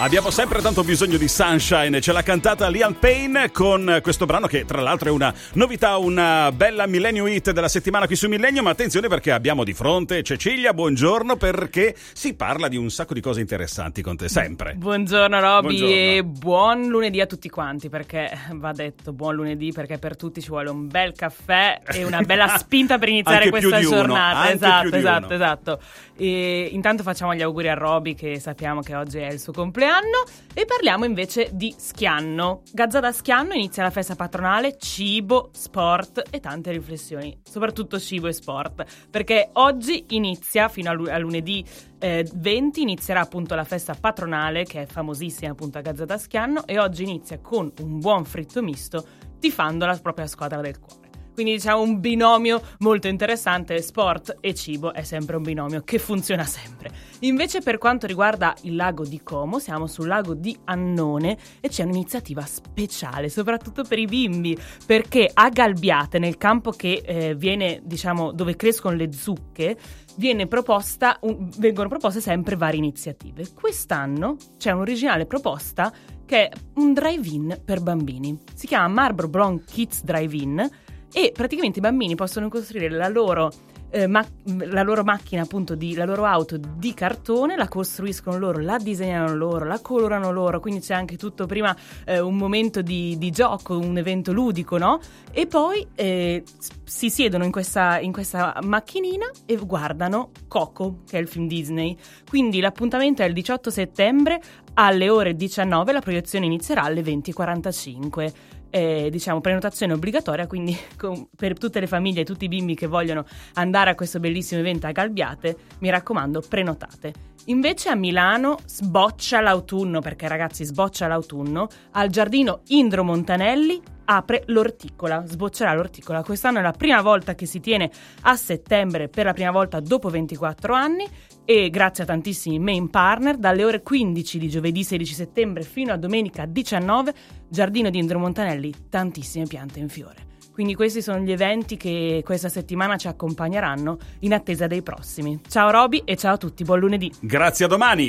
Abbiamo sempre tanto bisogno di sunshine, ce l'ha cantata Liam Payne con questo brano che tra l'altro è una novità, una bella millennium hit della settimana qui su Millennium, ma attenzione perché abbiamo di fronte Cecilia, buongiorno perché si parla di un sacco di cose interessanti con te, sempre. Buongiorno Roby Buongiorno. e buon lunedì a tutti quanti perché va detto buon lunedì perché per tutti ci vuole un bel caffè e una bella spinta per iniziare questa uno, giornata. anche esatto, più di esatto, uno. esatto. E intanto facciamo gli auguri a Roby che sappiamo che oggi è il suo compleanno e parliamo invece di Schianno. Gazzada Schianno inizia la festa patronale cibo, sport e tante riflessioni, soprattutto cibo e sport, perché oggi inizia fino a, lu- a lunedì eh, 20 inizierà appunto la festa patronale che è famosissima appunto a Gazzada Schianno e oggi inizia con un buon fritto misto tifando la propria squadra del cuore. Quindi diciamo un binomio molto interessante, sport e cibo è sempre un binomio che funziona sempre. Invece per quanto riguarda il lago di Como, siamo sul lago di Annone e c'è un'iniziativa speciale, soprattutto per i bimbi, perché a Galbiate, nel campo che eh, viene, diciamo, dove crescono le zucche, proposta un- vengono proposte sempre varie iniziative. Quest'anno c'è un'originale proposta che è un drive-in per bambini. Si chiama Marlboro Brown Kids Drive-In e praticamente i bambini possono costruire la loro, eh, ma- la loro macchina, appunto, di, la loro auto di cartone, la costruiscono loro, la disegnano loro, la colorano loro, quindi c'è anche tutto prima eh, un momento di, di gioco, un evento ludico, no? E poi eh, si siedono in questa, in questa macchinina e guardano Coco, che è il film Disney. Quindi l'appuntamento è il 18 settembre alle ore 19, la proiezione inizierà alle 20.45 eh, diciamo prenotazione obbligatoria, quindi con- per tutte le famiglie e tutti i bimbi che vogliono andare a questo bellissimo evento a Galbiate, mi raccomando, prenotate. Invece a Milano sboccia l'autunno, perché ragazzi sboccia l'autunno, al giardino Indro Montanelli apre l'orticola, sboccerà l'orticola. Quest'anno è la prima volta che si tiene a settembre, per la prima volta dopo 24 anni e grazie a tantissimi main partner, dalle ore 15 di giovedì 16 settembre fino a domenica 19, Giardino di Indro Montanelli, tantissime piante in fiore. Quindi questi sono gli eventi che questa settimana ci accompagneranno in attesa dei prossimi. Ciao Roby e ciao a tutti, buon lunedì! Grazie a domani.